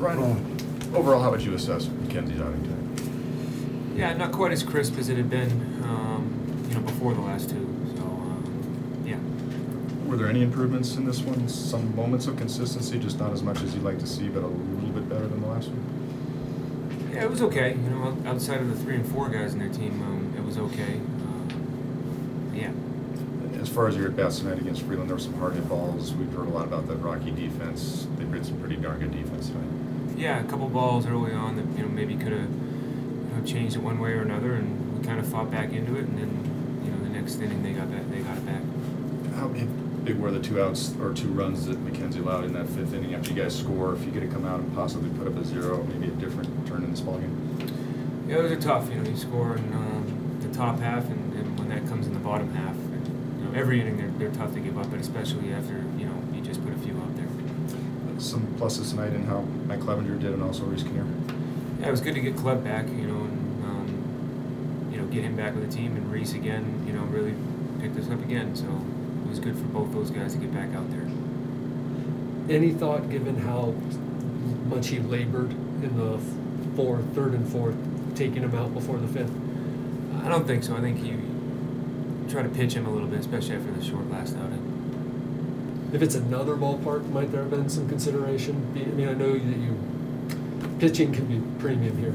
Ryan, overall, how would you assess MacKenzie's outing today? Yeah, not quite as crisp as it had been, um, you know, before the last two. So, um, yeah. Were there any improvements in this one? Some moments of consistency, just not as much as you'd like to see, but a little bit better than the last one? Yeah, it was okay. You know, outside of the three and four guys in their team, um, it was okay. Um, yeah. As far as your at bats tonight against Freeland, there were some hard hit balls. We've heard a lot about that Rocky defense. They played some pretty darn good defense tonight. Yeah, a couple balls early on that you know maybe could have you know, changed it one way or another, and we kind of fought back into it, and then you know the next inning they got back, they got it back. How big were the two outs or two runs that MacKenzie allowed in that fifth inning after you guys score? If you get to come out and possibly put up a zero, maybe a different turn in this ballgame? Yeah, those are tough. You know, you score in um, the top half, and, and when that comes in the bottom half, and, you know, every inning they're, they're tough to give up, but especially after you know you just put a few out there. Some pluses tonight in how Mike Clevinger did and also Reiss Knehr. Yeah, it was good to get Club back, you know, and um, you know get him back with the team, and Reese again, you know, really picked us up again. So it was good for both those guys to get back out there. Any thought given how much he labored in the fourth, third and fourth, taking him out before the fifth? I don't think so. I think he tried to pitch him a little bit, especially after the short last outing. If it's another ballpark, might there have been some consideration? I mean, I know that you pitching can be premium here.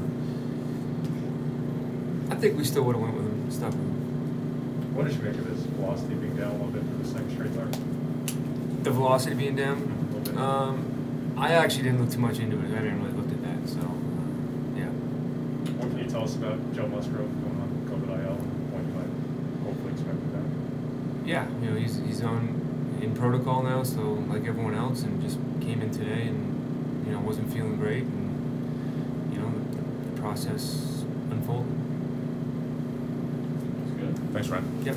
I think we still would have went with him, stuck with him. What did you make of his velocity being down a little bit for the second straight start? The velocity being down. A little. Um, I actually didn't look too much into it. I didn't really look at that. So, uh, yeah. What can you tell us about Joe Musgrove going on COVID IL and when you might hopefully expect him back? Yeah, you know, he's, he's on in protocol now, so like everyone else, and just came in today and, you know, wasn't feeling great. And, you know, the, the process unfolded. That's good. Thanks, Ryan. Yep.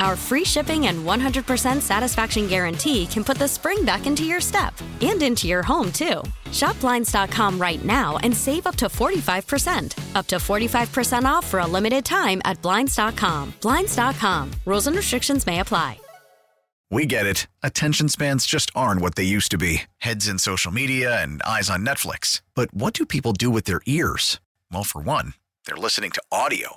Our free shipping and 100% satisfaction guarantee can put the spring back into your step and into your home, too. Shop Blinds.com right now and save up to 45%. Up to 45% off for a limited time at Blinds.com. Blinds.com. Rules and restrictions may apply. We get it. Attention spans just aren't what they used to be heads in social media and eyes on Netflix. But what do people do with their ears? Well, for one, they're listening to audio.